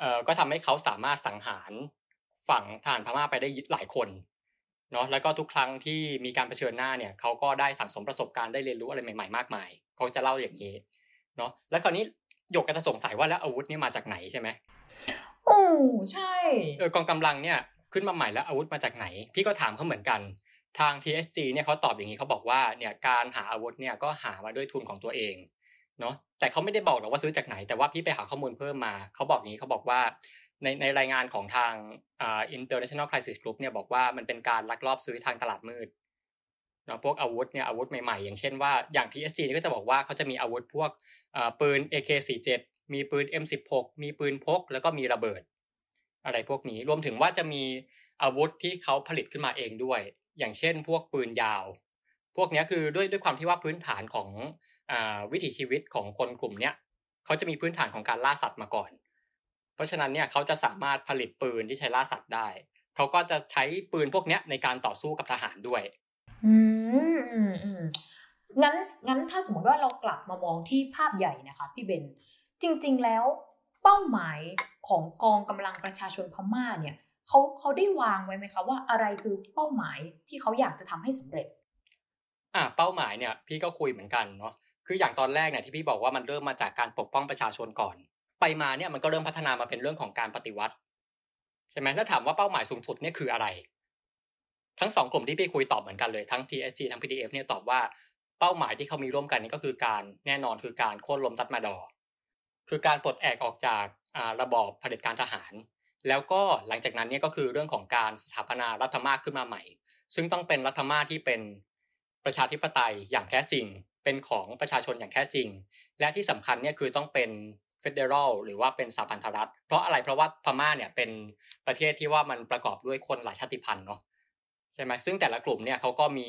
เออก็ทำให้เขาสามารถสังหารฝั่งทหารพม่าไปได้หลายคนเนาะแล้วก็ทุกครั้งที่มีการเผชิญหน้าเนี่ยเขาก็ได้สั่งสมประสบการณ์ได้เรียนรู้อะไรใหม่ๆมากมายเขาจะเล่าอย่างนี้เนาะแล้วคราวนี้หยกก็จะสงสัยว่าแล้วอาวุธนี่มาจากไหนใช่ไหมโอ้ใช่เออกองกำลังเนี่ย ขึ้นมาใหม่แล้วอาวุธมาจากไหน พี่ก็ถามเขาเหมือนกัน ทาง TSG เนี่ยเขาตอบอย่างนี้เขาบอกว่าเนี่ยการหาอาวุธเนี่ยก็หามาด้วยทุนของตัวเองเนาะแต่เขาไม่ได้บอกหรอกว่าซื้อจากไหน แต่ว่าพี่ไปหาข้อมูลเพิ่มมาเขาบอกอย่างนี้เขาบอกว่าในในรายงานของทางอ่า International Crisis Group เนี่ยบอกว่ามันเป็นการลักลอบซื้อทางตลาดมืดเนาะพวกอาวุธเนี่ยอาวุธใหม่ๆ อย่างเช่นว่าอย่าง TSG นี่ก็จะบอกว่าเขาจะมีอาวุธพวกอ่าปืน AK47 มีปืน M16 มีปืนพก แล้วก็มีระเบิด อะไรพวกนี้ รวมถึงว่าจะมีอาวุธที่เขาผลิตขึ้นมาเองด้วย อย่างเช่น พวกปืนยาว พวกนี้คือด้วยด้วยความที่ว่าพื้นฐานของอวิถีชีวิตของคนกลุ่มเนี้ยเขาจะมีพื้นฐานของการล่าสัตว์มาก่อน เพราะฉะนั้นเนี่ยเขาจะสามารถผลิตปืนที่ใช้ล่าสัตว์ได้ เขาก็จะใช้ปืนพวกนี้ในการต่อสู้กับทหารด้วย อืมอืมอืมงั้นงั้นถ้าสมมติว่าเรากลับมามองที่ภาพใหญ่นะคะ พี่เบนจริง ๆ แล้ว เป้าหมายของกองกำลังประชาชนพม่าเนี่ยเขาเขาได้วางไว้ไหมคะว่าอะไรคือเป้าหมายที่เขาอยากจะทำให้สำเร็จ อ่าเป้าหมายเนี่ย พี่ก็คุยเหมือนกันเนาะคืออย่างตอนแรกเนี่ยที่พี่บอกว่ามันเริ่มมาจากการปกป้องประชาชนก่อน ไปมาเนี่ยมันก็เริ่มพัฒนามาเป็นเรื่องของการปฏิวัติใช่ไหมแล้วถามว่าเป้าหมายสูงสุดเนี่ยคืออะไร ทั้งสองกลุ่มที่พี่คุยตอบเหมือนกันเลยทั้ง TSG ทั้ง PDF เนี่ยตอบว่าเป้าหมายที่เขามีร่วมกันนี่ก็คือการแน่นอนคือการโค่นล้มตัดมาดอ คือการปลดแอกออกจากระบอบเผด็จการทหาร แล้วก็หลังจากนั้นเนี่ยก็คือเรื่องของการสถาปนารัฐมาขึ้นมาใหม่ ซึ่งต้องเป็นรัฐมาที่เป็นประชาธิปไตยอย่างแท้จริง เป็นของประชาชนอย่างแท้จริง และที่สำคัญเนี่ยคือต้องเป็นเฟดเดอรัลหรือว่าเป็นสหพันธรัฐ เพราะอะไรเพราะว่าพม่าเนี่ยเป็นประเทศที่ว่ามันประกอบด้วยคนหลายชาติพันธุ์เนาะใช่ไหมซึ่งแต่ละกลุ่มเนี่ยเขาก็มี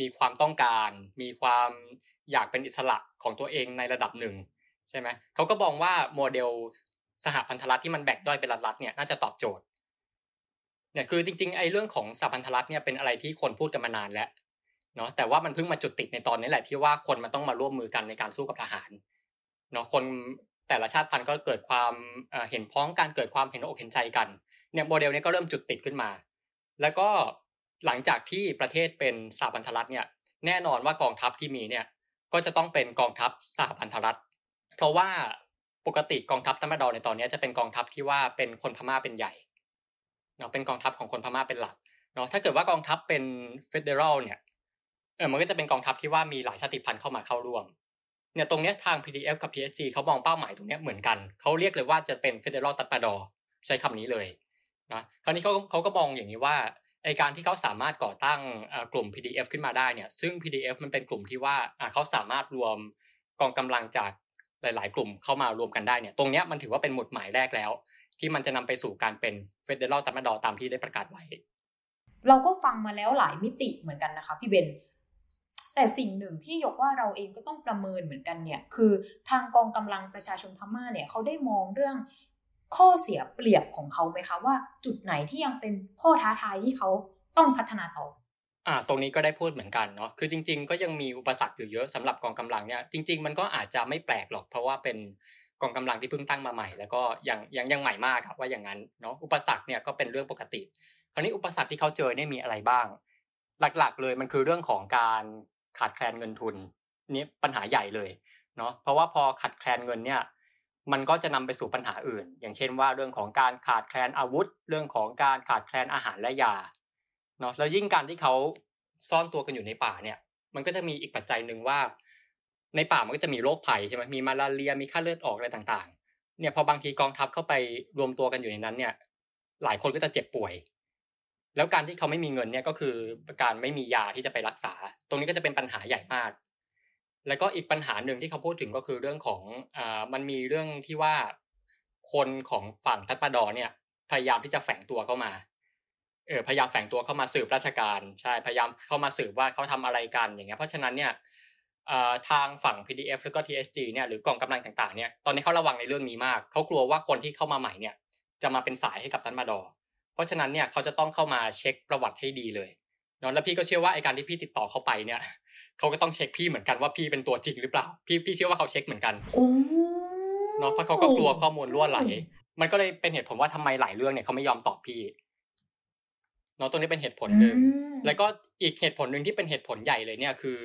มีความต้องการ มีความอยากเป็นอิสระของตัวเองในระดับหนึ่ง ใช่ไหมเขาก็มองว่าโมเดลสหพันธรัฐที่มันแบ่งย่อยเป็นรัฐๆเนี่ยน่าจะตอบโจทย์เนี่ยคือจริงๆไอ้เรื่องของสหพันธรัฐเนี่ยเป็นอะไรที่คนพูดกันมานานแล้วเนาะแต่ว่ามันเพิ่งมาจุดติดในตอนนี้แหละที่ว่าคนมันต้องมาร่วมมือกันในการสู้กับทหารเนาะคนแต่ละชาติพันธุ์ก็เกิดความเห็นพ้องการเกิดความเห็นอกเห็นใจกันเนี่ยโมเดลนี้ก็เริ่มจุดติดขึ้นมา แล้วก็หลังจากที่ประเทศเป็นสหพันธรัฐเนี่ยแน่นอนว่ากองทัพที่มีเนี่ยก็จะต้องเป็นกองทัพสหพันธรัฐ เพราะว่าปกติกองทัพตัมดอในตอนนี้จะเป็นกองทัพที่ว่าเป็นคนพม่าเป็นใหญ่เนาะเป็นกองทัพของคนพม่าเป็นหลักเนาะถ้าเกิดว่ากองทัพเป็นเฟเดรัลเนี่ยเออมันก็จะเป็นกองทัพที่ว่ามีหลายชาติพันธุ์เข้ามาเข้าร่วมเนี่ยตรงเนี้ยทาง PDF กับ PSG เขามองเป้าหมายตรงเนี้ยเหมือนกัน เขาเรียกเลยว่าจะเป็น Federal ตัดปดอใช้คำนี้เลยนะคราวนี้เขาเขาก็มองอย่างนี้ว่าไอการที่เขาสามารถก่อตั้งกลุ่ม PDF ขึ้นมาได้เนี่ย ซึ่ง PDF มันเป็นกลุ่มที่ว่าเขาสามารถรวมกองกำลังจาก หลาย ๆ กลุ่มเข้ามารวมกันได้เนี่ยตรงนี้มันถือว่าเป็นหมุดหมายแรกแล้ว ที่มันจะนำไปสู่การเป็น Federal ตัดปดอตามที่ได้ประกาศไว้ เราก็ฟังมาแล้วหลายมิติเหมือนกันนะคะพี่เบนแต่สิ่งหนึ่งที่ยกว่าเราเองก็ต้องประเมินเหมือนกันเนี่ยคือทางกองกำลังประชาชนพม่าเนี่ยเขาได้มองเรื่องข้อเสียเปรียบของเขาไหมคะว่าจุดไหนที่ยังเป็นข้อท้าทายที่เขาต้องพัฒนาต่อ อ่าตรงนี้ก็ได้พูดเหมือนกันเนาะคือจริง ๆ ก็ยังมีอุปสรรคอยู่เยอะสำหรับกองกำลังเนี่ยจริง ๆ มันก็อาจจะไม่แปลกหรอก เพราะว่าเป็นกองกำลังที่เพิ่งตั้งมาใหม่ แล้วก็ยังยังยังใหม่มากครับว่าอย่างนั้นเนาะอุปสรรคเนี่ยก็เป็นเรื่องปกติ คราวนี้อุปสรรคที่เขาเจอเนี่ยมีอะไรบ้าง หลักๆ เลยมันคือเรื่องของการขาดแคลนเงินทุนนี่ปัญหาใหญ่เลยเนาะเพราะว่าพอขาดแคลนเงินเนี่ยมันก็จะนำไปสู่ปัญหาอื่น อย่างเช่นว่าเรื่องของการขาดแคลนอาวุธ เรื่องของการขาดแคลนอาหารและยา เนาะแล้วยิ่งการที่เขาซ่อนตัวกันอยู่ในป่าเนี่ย มันก็จะมีอีกปัจจัยหนึ่งว่า ในป่ามันก็จะมีโรคภัยใช่ไหมมีมาลาเรียมีค่าเลือดออกอะไรต่างๆ เนี่ยพอบางทีกองทัพเข้าไปรวมตัวกันอยู่ในนั้นเนี่ย หลายคนก็จะเจ็บป่วย แล้วการที่เขาไม่มีเงินเนี่ยก็คือการไม่มียาที่จะไปรักษา ตรงนี้ก็จะเป็นปัญหาใหญ่มาก แล้วก็อีกปัญหาหนึ่งที่เขาพูดถึงก็คือเรื่องของอ่ามันมีเรื่องที่ว่าคนของฝั่งทัตปาดอเนี่ยพยายามที่จะแฝงตัวเข้ามา ออพยายามแฝงตัวเข้ามาสืบราชการใช่พยายามเข้ามาสืบว่าเขาทำอะไรกันอย่างเงี้ยเพราะฉะนั้นเนี่ยทางฝั่ง PDF แล้วก็ TSG เนี่ยหรือกองกำลังต่างๆเนี่ยตอนนี้เขาระวังในเรื่องนี้มากเขากลัวว่าคนที่เข้ามาใหม่เนี่ยจะมาเป็นสายให้กับทันมาดอ เพราะฉะนั้นเนี่ยเขาจะต้องเข้ามาเช็คประวัติให้ดีเลยเนาะแล้วพี่ก็เชื่อว่าไอการที่พี่ติดต่อเข้าไปเนี่ยเขาก็ต้องเช็คพี่เหมือนกันว่าพี่เป็นตัวจริงหรือเปล่า พี่พี่เชื่อว่าเขาเช็คเหมือนกันเนาะเพราะเขาก็กลัวข้อมูลรั่วไหล มันก็เลยเป็นเหตุผลว่าทำไมหลายเรื่องเนี่ยเขาไม่ยอมตอบพี่เนาะตรงนี้เป็นเหตุผลหนึ่งแล้วก็อีกเหตุผลหนึ่งที่เป็นเหตุผลใหญ่เลยเนี่ยคือ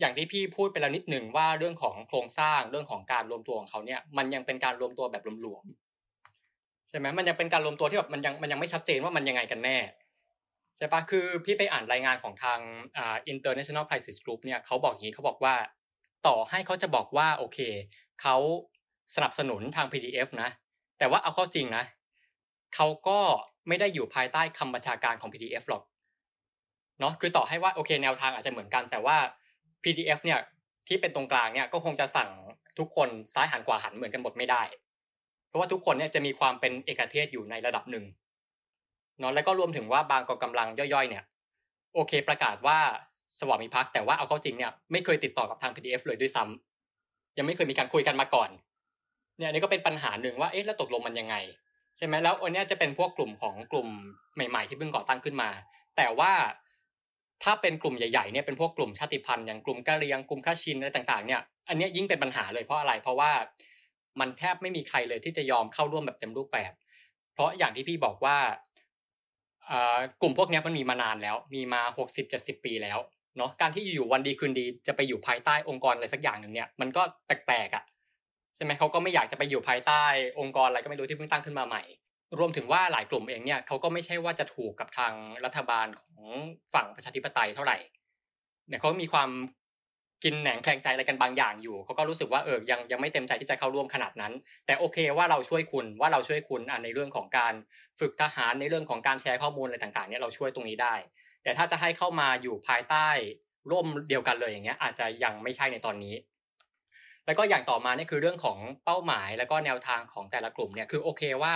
อย่างที่พี่พูดไปแล้วนิดหนึ่งว่าเรื่องของโครงสร้างเรื่องของการรวมตัวของเขาเนี่ย มันยังเป็นการรวมตัวแบบหลวมๆใช่ไหมมันยังเป็นการรวมตัวที่แบบมันยังมันยังไม่ชัดเจนว่ามันยังไงกันแน่ใช่ปะคือพี่ไปอ่านรายงานของทางอ่า International Crisis Group เนี่ยเขาบอกอย่างนี้เขาบอกว่า ต่อให้เขาจะบอกว่าโอเคเขาสนับสนุนทาง PDF นะ แต่ว่าเอาเข้าจริงนะเขาก็ ไม่ได้อยู่ภายใต้คำบัญชาการของ PDF หรอกเนาะคือต่อให้ว่าโอเคแนวทางอาจจะเหมือนกัน แต่ว่า PDF เนี่ยที่เป็นตรงกลางเนี่ยก็คงจะสั่งทุกคนซ้ายหันขวาหันเหมือนกันหมดไม่ได้ เพราะว่าทุกคนเนี่ยจะมีความเป็นเอกเทศอยู่ในระดับหนึ่งเนาะแล้วก็รวมถึงว่าบางกองกำลังย่อยๆ เนี่ย โอเค ประกาศว่าสวามิภักดิ์แต่ว่าเอาเข้าจริงเนี่ยไม่เคยติดต่อกับทาง PDF เลยด้วยซ้ำยังไม่เคยมีการคุยกันมาก่อน เนี่ยนี่ก็เป็นปัญหาหนึ่งว่าเอ๊ะแล้วตกลงมันยังไง ช่ไหมแล้วอันนี้จะเป็นพวกกลุ่มของกลุ่มใหม่ๆที่เพิ่งก่อตั้งขึ้นมา แต่ว่าถ้าเป็นกลุ่มใหญ่ๆเนี่ยเป็นพวกกลุ่มชาติพันธุ์อย่างกลุ่มกะเหรี่ยงกลุ่มข้าชินอะไรต่างๆเนี่ยอันนี้ยิ่งเป็นปัญหาเลยเพราะอะไร เพราะว่ามันแทบไม่มีใครเลยที่จะยอมเข้าร่วมแบบเต็มรูปแบบ เพราะอย่างที่พี่บอกว่ากลุ่มพวกนี้มันมีมานานแล้ว มีมาหกสิบเจ็ดสิบปีแล้วเนาะการที่อยู่วันดีคืนดีจะไปอยู่ภายใต้องค์กรอะไรสักอย่างหนึ่งเนี่ยมันก็แปลกๆอะ ใช่ไหมเขาก็ไม่อยากจะไปอยู่ภายใต้องค์กรอะไรก็ไม่รู้ที่เพิ่งตั้งขึ้นมาใหม่ รวมถึงว่าหลายกลุ่มเองเนี่ยเขาก็ไม่ใช่ว่าจะถูกกับทางรัฐบาลของฝั่งประชาธิปไตยเท่าไหร่เนี่ยเขามีความกินแหนงแคลงใจอะไรกันบางอย่างอยู่เขาก็รู้สึกว่าเออยังยังไม่เต็มใจที่จะเข้าร่วมขนาดนั้น แต่โอเคว่าเราช่วยคุณว่าเราช่วยคุณในเรื่องของการฝึกทหารในเรื่องของการแชร์ข้อมูลอะไรต่างๆเนี่ยเราช่วยตรงนี้ได้ แต่ถ้าจะให้เข้ามาอยู่ภายใต้ร่วมเดียวกันเลยอย่างเงี้ยอาจจะยังไม่ใช่ในตอนนี้ แล้วก็อย่างต่อมาเนี่ยคือเรื่องของเป้าหมาย แล้วก็แนวทางของแต่ละกลุ่มเนี่ยคือโอเคว่า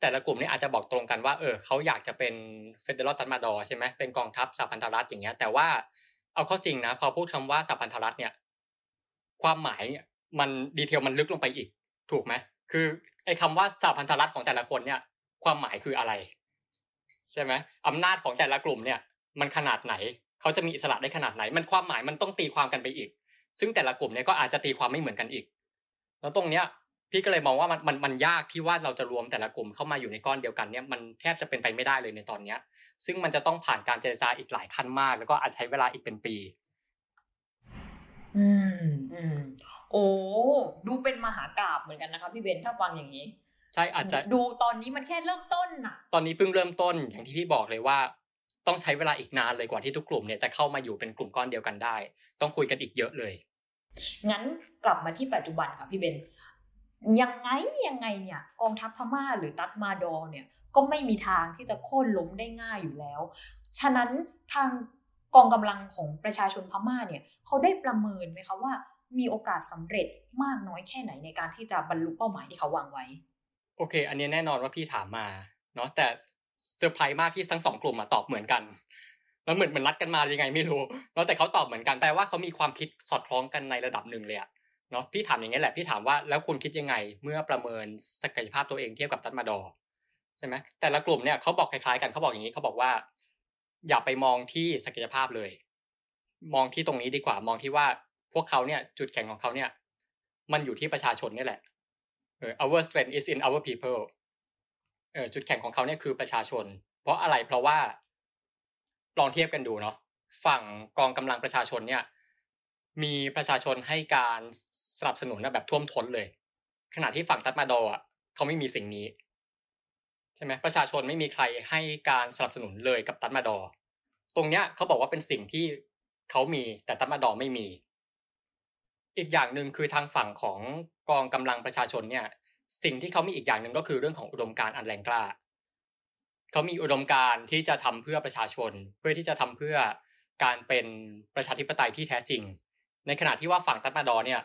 แต่ละกลุ่มเนี่ยอาจจะบอกตรงกันว่าเออเขาอยากจะเป็นเฟเดรอลตันมาดอใช่ไหมเป็นกองทัพสหพันธรัฐอย่างเงี้ย แต่ว่าเอาเข้าจริงนะพอพูดคำว่าสหพันธรัฐเนี่ย ความหมายมันดีเทลมันลึกลงไปอีก ถูกไหมคือไอ้คาว่าสหพันธรัฐของแต่ละคนเนี่ย ความหมายคืออะไร ใช่ไหมอำนาจของแต่ละกลุ่มเนี่ย มันขนาดไหนเขาจะมีอิสระได้ขนาดไหน มันความหมายมันต้องตีความกันไปอีก ซึ่งแต่ละกลุ่มเนี่ยก็อาจจะตีความไม่เหมือนกันอีก แล้วตรงเนี้ยพี่ก็เลยมองว่ามันมันมันยากที่ว่าเราจะรวมแต่ละกลุ่มเข้ามาอยู่ในก้อนเดียวกันเนี่ยมันแทบจะเป็นไปไม่ได้เลยในตอนเนี้ย ซึ่งมันจะต้องผ่านการเจรจาอีกหลายขั้นมาก แล้วก็อาจใช้เวลาอีกเป็นปี อืมอืมโอ้ดูเป็นมหากราบเหมือนกันนะคะพี่เบนถ้าฟังอย่างนี้ ใช่อาจจะดูตอนนี้มันแค่เริ่มต้นน่ะ ตอนนี้เพิ่งเริ่มต้นอย่างที่พี่บอกเลยว่า ต้องใช้เวลาอีกนานเลยกว่าที่ทุกกลุ่มเนี่ยจะเข้ามาอยู่เป็นกลุ่มก้อนเดียวกันได้ ต้องคุยกันอีกเยอะเลย งั้นกลับมาที่ปัจจุบันค่ะพี่เบนยังไงยังไงเนี่ยกองทัพพม่าหรือตัดมาดอเนี่ยก็ไม่มีทางที่จะโค่นล้มได้ง่ายอยู่แล้ว ฉะนั้นทางกองกำลังของประชาชนพม่าเนี่ยเขาได้ประเมินไหมคะว่า มีโอกาสสำเร็จมากน้อยแค่ไหนในการที่จะบรรลุเป้าหมายที่เขาวางไว้ โอเค อันนี้แน่นอนว่าพี่ถามมาเนาะแต่เซอร์ไพรส์มากที่ทั้งสองกลุ่มมาตอบเหมือนกัน แล้วเหมือนเหมือนรัดกันมายังไงไม่รู้แล้วแต่เขาตอบเหมือนกันแปลว่าเขามีความคิดสอดคล้องกันในระดับหนึ่งเลยอะเนาะพี่ถามอย่างนี้แหละพี่ถามว่าแล้วคุณคิดยังไง เมื่อประเมินศักยภาพตัวเองเทียบกับตัตมาดอใช่ไหมแต่ละกลุ่มเนี่ยเขาบอกคล้ายๆกันเขาบอกอย่างนี้เขาบอกว่า อย่าไปมองที่ศักยภาพเลย มองที่ตรงนี้ดีกว่ามองที่ว่าพวกเขาเนี่ยจุดแข็งของเขาเนี่ย มันอยู่ที่ประชาชนนี่แหละเออ our strength is in our people เออจุดแข็งของเขาเนี่ยคือประชาชน เพราะอะไรเพราะว่า ลองเทียบกันดูเนาะฝั่งกองกำลังประชาชนเนี่ย มีประชาชนให้การสนับสนุนแบบท่วมท้นเลย ขณะที่ฝั่งตัดมาดออะเขาไม่มีสิ่งนี้ใช่ไหมประชาชนไม่มีใครให้การสนับสนุนเลยกับตัดมาดอ ตรงเนี้ยเขาบอกว่าเป็นสิ่งที่เขามีแต่ตัดมาดอไม่มี อีกอย่างหนึ่งคือทางฝั่งของกองกำลังประชาชนเนี่ย สิ่งที่เขามีอีกอย่างหนึ่งก็คือเรื่องของอุดมการณ์อันแรงกล้า เขามีอุดมการณ์ที่จะทำเพื่อประชาชน เพื่อที่จะทำเพื่อการเป็นประชาธิปไตยที่แท้จริง ในขณะที่ว่าฝั่งตัดมาดอเนี่ย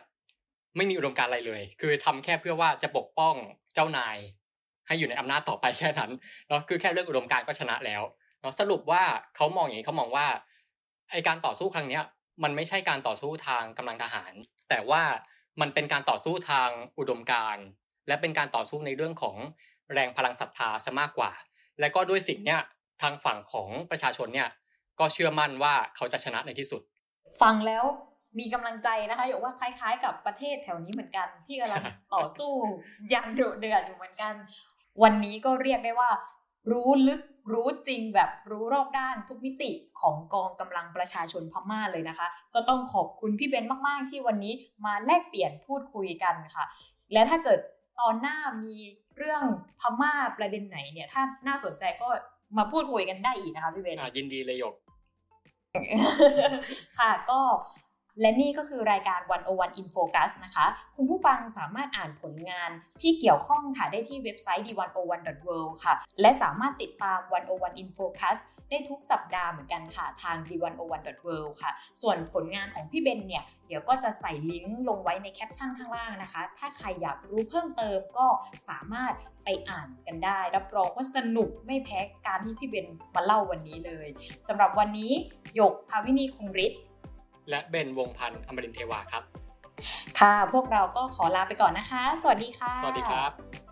ไม่มีอุดมการณ์อะไรเลย คือทำแค่เพื่อว่าจะปกป้องเจ้านาย ให้อยู่ในอำนาจต่อไปแค่นั้นเนาะคือแค่เรื่องอุดมการณ์ก็ชนะแล้วเนาะสรุปว่าเขามองอย่างนี้เขามองว่าไอการต่อสู้ครั้งเนี้ยมันไม่ใช่การต่อสู้ทางกำลังทหาร แต่ว่ามันเป็นการต่อสู้ทางอุดมการณ์ และเป็นการต่อสู้ในเรื่องของแรงพลังศรัทธาซะมากกว่า และก็ด้วยสิ่งเนี้ยทางฝั่งของประชาชนเนี่ยก็เชื่อมั่นว่าเขาจะชนะในที่สุด ฟังแล้วมีกำลังใจนะคะอยกว่าคล้ายๆ กับประเทศแถวนี้เหมือนกัน ที่กำลังต่อสู้อย่างดุเดือดอยู่เหมือนกัน วันนี้ก็เรียกได้ว่า รู้ลึกรู้จริงแบบรู้รอบด้านทุกมิติของกองกำลังประชาชนพม่าเลยนะคะ ก็ต้องขอบคุณพี่เบนมากๆ ที่วันนี้มาแลกเปลี่ยนพูดคุยกันค่ะ และถ้าเกิด ตอนหน้ามีเรื่องพม่าประเด็นไหนเนี่ย ถ้าน่าสนใจก็มาพูดคุยกันได้อีกนะคะพี่เบนยินดีเลยหยกค่ะก็ และนี่ก็คือรายการ 101 in focus นะคะ คุณผู้ฟังสามารถอ่านผลงานที่เกี่ยวข้องค่ะ ได้ที่เว็บไซต์ d101.world ค่ะ และสามารถติดตาม 101 in focus ได้ทุกสัปดาห์เหมือนกันค่ะ ทาง d101.world ค่ะ ส่วนผลงานของพี่เบนเนี่ย เดี๋ยวก็จะใส่ลิงก์ลงไว้ในแคปชั่นข้างล่างนะคะ ถ้าใครอยากรู้เพิ่มเติมก็สามารถไปอ่านกันได้ รับรองว่าสนุกไม่แพ้การที่พี่เบนมาเล่าวันนี้เลยสำหรับวันนี้หยกภาวินีคงฤทธิ์ และเบนวงพันธ์อมรินเทวาครับ ค่ะ พวกเราก็ขอลาไปก่อนนะคะ สวัสดีค่ะ สวัสดีครับ